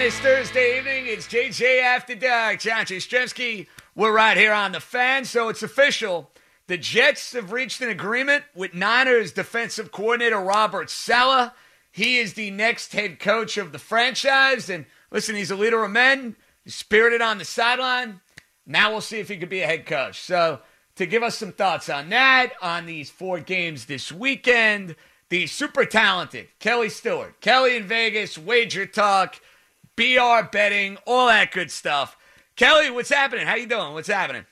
this Thursday evening. It's JJ After Dark. John Jastremski. We're right here on the fan, so it's official. The Jets have reached an agreement with Niners defensive coordinator Robert Saleh. He is the next head coach of the franchise. And listen, he's a leader of men, he's spirited on the sideline. Now we'll see if he could be a head coach. So, to give us some thoughts on that, on these four games this weekend, the super talented Kelly Stewart, Kelly in Vegas, Wager Talk, BR betting, all that good stuff. Kelly, what's happening? How you doing? What's happening?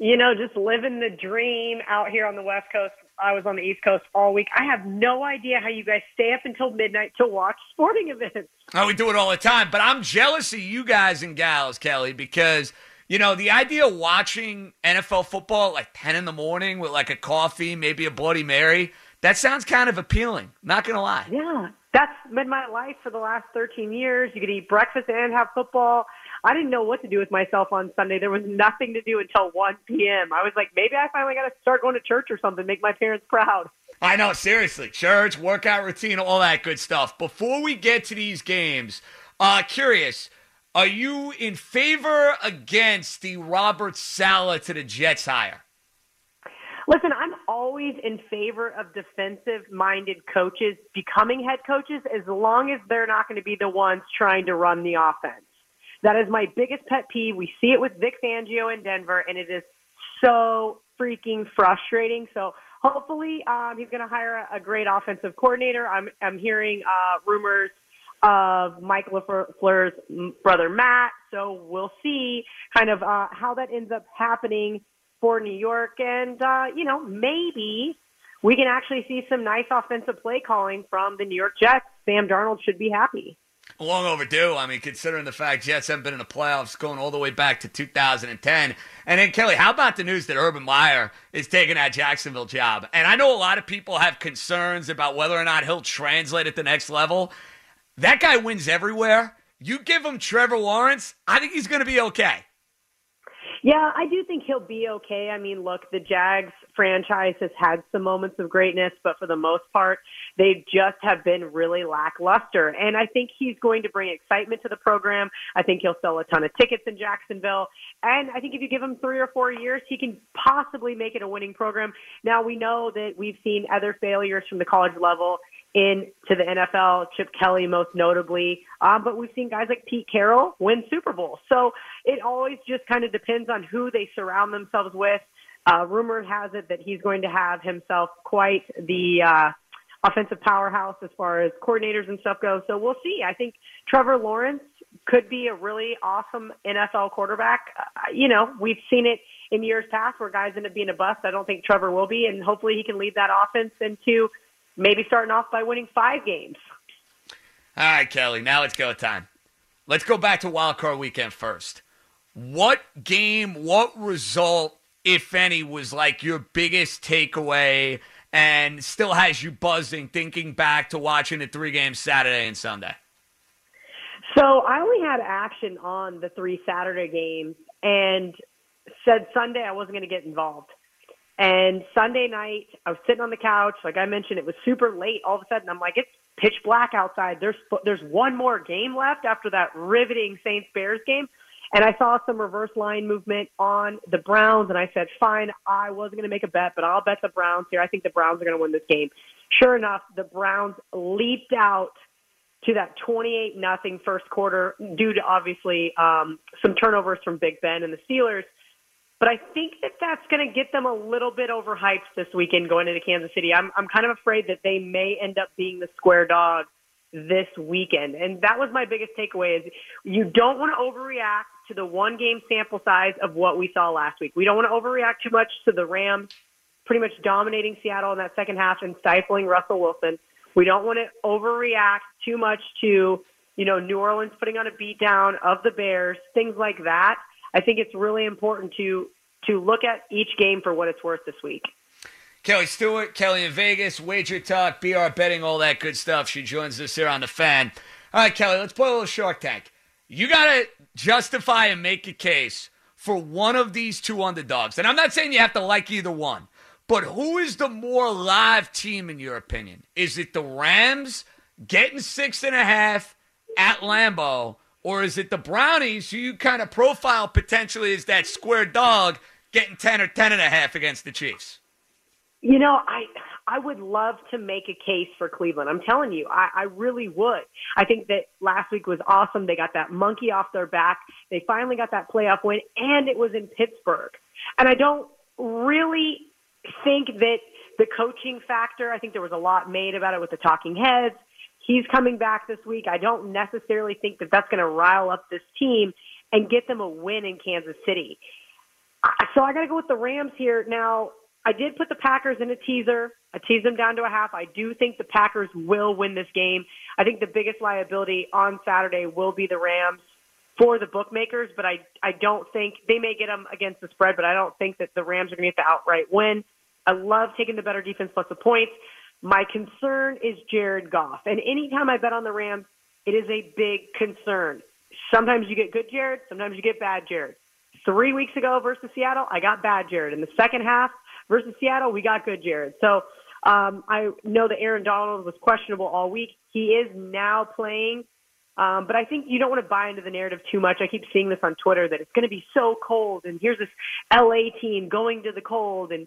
you know, just living the dream out here on the West Coast. I was on the East Coast all week. I have no idea how you guys stay up until midnight to watch sporting events. Oh, we do it all the time. But I'm jealous of you guys and gals, Kelly, because you know the idea of watching NFL football at like 10 in the morning with like a coffee, maybe a Bloody Mary. That sounds kind of appealing. Not gonna lie. Yeah, that's been my life for the last 13 years. You could eat breakfast and have football. I didn't know what to do with myself on Sunday. There was nothing to do until 1 p.m. I was like, maybe I finally got to start going to church or something, make my parents proud. I know, seriously. Church, workout routine, all that good stuff. Before we get to these games, uh, curious, are you in favor against the Robert Saleh to the Jets hire? Listen, I'm always in favor of defensive minded coaches becoming head coaches as long as they're not going to be the ones trying to run the offense. That is my biggest pet peeve. We see it with Vic Fangio in Denver, and it is so freaking frustrating. So hopefully, um, he's going to hire a, a great offensive coordinator. I'm I'm hearing uh, rumors of Mike LaFleur's brother Matt. So we'll see kind of uh, how that ends up happening for New York, and uh, you know maybe we can actually see some nice offensive play calling from the New York Jets. Sam Darnold should be happy. Long overdue. I mean, considering the fact Jets haven't been in the playoffs going all the way back to 2010. And then, Kelly, how about the news that Urban Meyer is taking that Jacksonville job? And I know a lot of people have concerns about whether or not he'll translate at the next level. That guy wins everywhere. You give him Trevor Lawrence, I think he's going to be okay. Yeah, I do think he'll be okay. I mean, look, the Jags franchise has had some moments of greatness, but for the most part, they just have been really lackluster. And I think he's going to bring excitement to the program. I think he'll sell a ton of tickets in Jacksonville. And I think if you give him three or four years, he can possibly make it a winning program. Now, we know that we've seen other failures from the college level into the NFL, Chip Kelly most notably. Um, but we've seen guys like Pete Carroll win Super Bowl. So it always just kind of depends on who they surround themselves with. Uh, rumor has it that he's going to have himself quite the uh, offensive powerhouse as far as coordinators and stuff goes. So we'll see. I think Trevor Lawrence could be a really awesome NFL quarterback. Uh, you know, we've seen it in years past where guys end up being a bust. I don't think Trevor will be, and hopefully he can lead that offense into maybe starting off by winning five games. All right, Kelly, now it's go time. Let's go back to Wild Card Weekend first. What game, what result, if any, was like your biggest takeaway and still has you buzzing thinking back to watching the three games Saturday and Sunday? So I only had action on the three Saturday games and said Sunday I wasn't going to get involved. And Sunday night, I was sitting on the couch. Like I mentioned, it was super late. All of a sudden, I'm like, it's pitch black outside. There's there's one more game left after that riveting Saints Bears game. And I saw some reverse line movement on the Browns, and I said, fine, I wasn't going to make a bet, but I'll bet the Browns here. I think the Browns are going to win this game. Sure enough, the Browns leaped out to that 28 nothing first quarter due to obviously um, some turnovers from Big Ben and the Steelers. But I think that that's going to get them a little bit overhyped this weekend going into Kansas City. I'm I'm kind of afraid that they may end up being the square dog this weekend. And that was my biggest takeaway is you don't want to overreact to the one game sample size of what we saw last week. We don't want to overreact too much to the Rams pretty much dominating Seattle in that second half and stifling Russell Wilson. We don't want to overreact too much to, you know, New Orleans putting on a beatdown of the Bears, things like that. I think it's really important to to look at each game for what it's worth this week. Kelly Stewart, Kelly in Vegas, Wager Talk, BR betting, all that good stuff. She joins us here on the fan. All right, Kelly, let's play a little Shark Tank. You got to justify and make a case for one of these two underdogs. And I'm not saying you have to like either one, but who is the more live team in your opinion? Is it the Rams getting six and a half at Lambeau, or is it the Brownies who you kind of profile potentially as that square dog getting 10 or 10 and a half against the Chiefs? You know, I I would love to make a case for Cleveland. I'm telling you, I, I really would. I think that last week was awesome. They got that monkey off their back. They finally got that playoff win, and it was in Pittsburgh. And I don't really think that the coaching factor. I think there was a lot made about it with the talking heads. He's coming back this week. I don't necessarily think that that's going to rile up this team and get them a win in Kansas City. So I got to go with the Rams here. Now, I did put the Packers in a teaser. I teased them down to a half. I do think the Packers will win this game. I think the biggest liability on Saturday will be the Rams for the bookmakers, but I I don't think they may get them against the spread, but I don't think that the Rams are going to get the outright win. I love taking the better defense plus the points. My concern is Jared Goff, and anytime I bet on the Rams, it is a big concern. Sometimes you get good Jared, sometimes you get bad Jared. Three weeks ago versus Seattle, I got bad Jared. In the second half versus Seattle, we got good Jared. So um, I know that Aaron Donald was questionable all week. He is now playing. Um, but I think you don't want to buy into the narrative too much. I keep seeing this on Twitter that it's going to be so cold, and here's this LA team going to the cold, and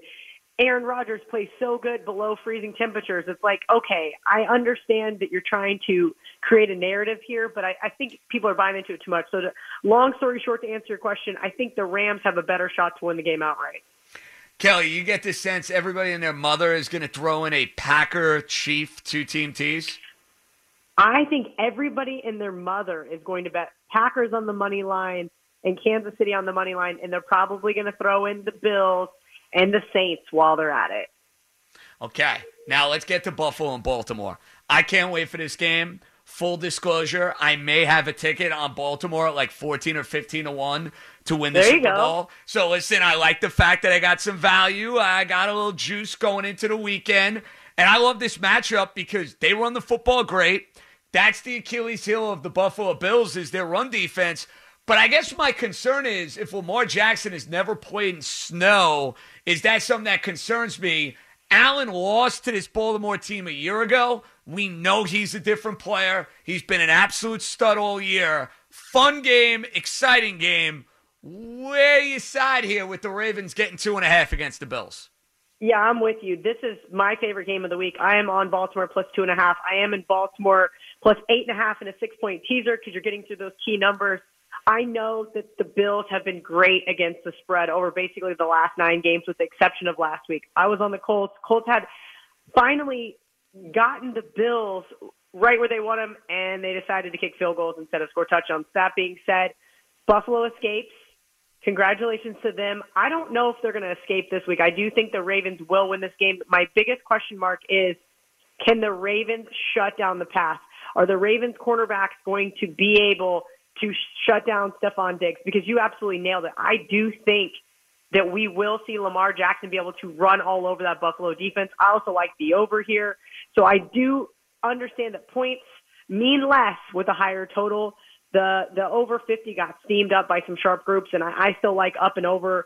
Aaron Rodgers plays so good below freezing temperatures. It's like, okay, I understand that you're trying to create a narrative here, but I, I think people are buying into it too much. So, to, long story short, to answer your question, I think the Rams have a better shot to win the game outright. Kelly, you get the sense everybody and their mother is going to throw in a Packer Chief two team tease? I think everybody and their mother is going to bet Packers on the money line and Kansas City on the money line, and they're probably going to throw in the Bills and the Saints while they're at it. Okay, now let's get to Buffalo and Baltimore. I can't wait for this game. Full disclosure, I may have a ticket on Baltimore at like 14 or 15 to 1 to win the There Super. Bowl. So listen, I like the fact that I got some value. I got a little juice going into the weekend. And I love this matchup because they run the football great. That's the Achilles heel of the Buffalo Bills is their run defense. But I guess my concern is if Lamar Jackson has never played in snow, is that something that concerns me? Allen lost to this Baltimore team a year ago. We know he's a different player. He's been an absolute stud all year. Fun game, exciting game. Where you side here with the Ravens getting two and a half against the Bills? Yeah, I'm with you. This is my favorite game of the week. I am on Baltimore plus two and a half. I am in Baltimore plus eight and a half in a six point teaser because you're getting through those key numbers. I know that the Bills have been great against the spread over basically the last nine games, with the exception of last week. I was on the Colts. Colts had finally gotten the Bills right where they want them, and they decided to kick field goals instead of score touchdowns. That being said, Buffalo escapes. Congratulations to them. I don't know if they're going to escape this week. I do think the Ravens will win this game. My biggest question mark is can the Ravens shut down the pass? Are the Ravens cornerbacks going to be able to shut down Stefon Diggs? Because you absolutely nailed it. I do think that we will see Lamar Jackson be able to run all over that Buffalo defense. I also like the over here. So I do understand that points mean less with a higher total. The the over 50 got steamed up by some sharp groups, and I, I still like up and over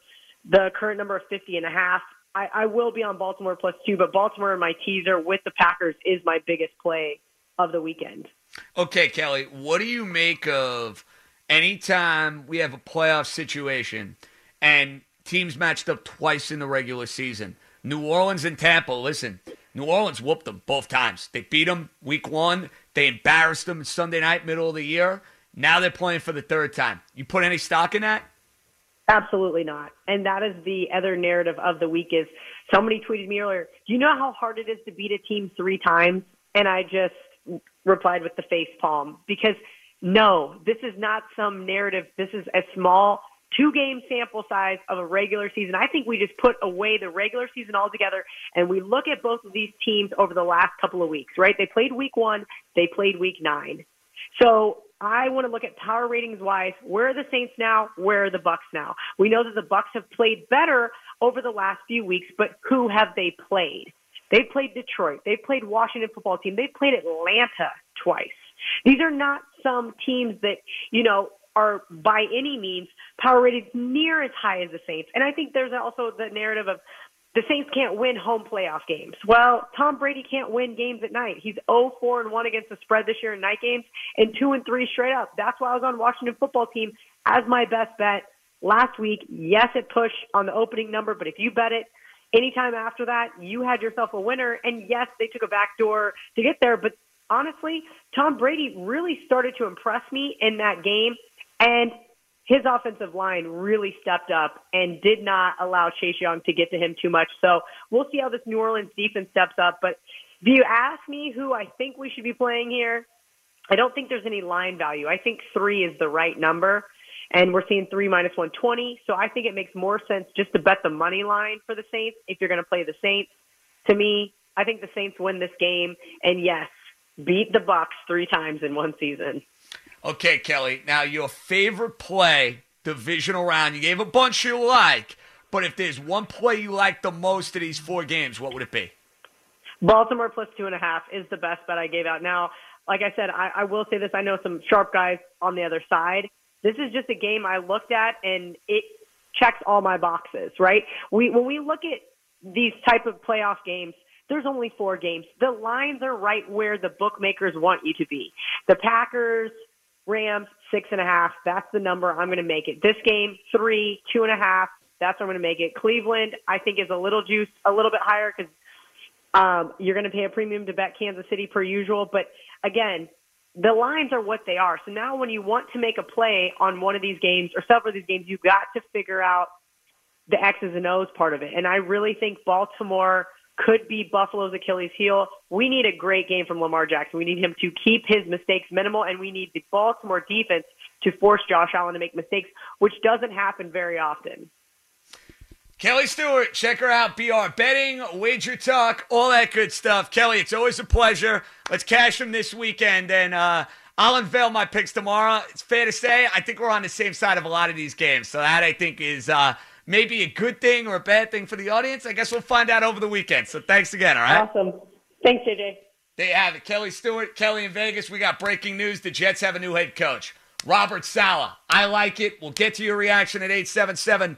the current number of 50 and a half. I, I will be on Baltimore plus two, but Baltimore in my teaser with the Packers is my biggest play of the weekend. Okay, Kelly, what do you make of anytime we have a playoff situation and teams matched up twice in the regular season? New Orleans and Tampa, listen, New Orleans whooped them both times. They beat them week one, they embarrassed them Sunday night, middle of the year. Now they're playing for the third time. You put any stock in that? Absolutely not. And that is the other narrative of the week is somebody tweeted me earlier, do you know how hard it is to beat a team three times? And I just replied with the face palm because no, this is not some narrative. This is a small two game sample size of a regular season. I think we just put away the regular season altogether and we look at both of these teams over the last couple of weeks, right? They played week one, they played week nine. So I want to look at power ratings wise. Where are the Saints now? Where are the Bucs now? We know that the Bucs have played better over the last few weeks, but who have they played? They played Detroit. They played Washington football team. They played Atlanta twice. These are not some teams that, you know, are by any means power rated near as high as the Saints. And I think there's also the narrative of the Saints can't win home playoff games. Well, Tom Brady can't win games at night. He's 0-4 and 1 against the spread this year in night games and 2 and 3 straight up. That's why I was on Washington football team as my best bet last week. Yes, it pushed on the opening number, but if you bet it anytime after that, you had yourself a winner. And yes, they took a back door to get there, but honestly, Tom Brady really started to impress me in that game. And his offensive line really stepped up and did not allow Chase Young to get to him too much. So we'll see how this New Orleans defense steps up. But if you ask me who I think we should be playing here, I don't think there's any line value. I think three is the right number. And we're seeing three minus 120. So I think it makes more sense just to bet the money line for the Saints if you're going to play the Saints. To me, I think the Saints win this game. And yes, beat the Bucs three times in one season. Okay, Kelly. Now, your favorite play, divisional round. You gave a bunch you like, but if there's one play you like the most of these four games, what would it be? Baltimore plus two and a half is the best bet I gave out. Now, like I said, I, I will say this. I know some sharp guys on the other side. This is just a game I looked at and it checks all my boxes, right? We, when we look at these type of playoff games, there's only four games. The lines are right where the bookmakers want you to be. The Packers, Rams, six and a half. That's the number I'm going to make it. This game, three, two and a half. That's where I'm going to make it. Cleveland, I think, is a little juice, a little bit higher because um, you're going to pay a premium to bet Kansas City per usual. But again, the lines are what they are. So now when you want to make a play on one of these games or several of these games, you've got to figure out the X's and O's part of it. And I really think Baltimore could be Buffalo's Achilles heel. We need a great game from Lamar Jackson. We need him to keep his mistakes minimal, and we need the Baltimore defense to force Josh Allen to make mistakes, which doesn't happen very often. Kelly Stewart, check her out. BR Betting, Wager Talk, all that good stuff. Kelly, it's always a pleasure. Let's cash them this weekend, and uh, I'll unveil my picks tomorrow. It's fair to say I think we're on the same side of a lot of these games, so that I think is uh, maybe a good thing or a bad thing for the audience. I guess we'll find out over the weekend. So thanks again. All right. Awesome. Thanks, JJ. There you have it. Kelly Stewart, Kelly in Vegas. We got breaking news. The Jets have a new head coach. Robert Saleh. I like it. We'll get to your reaction at 877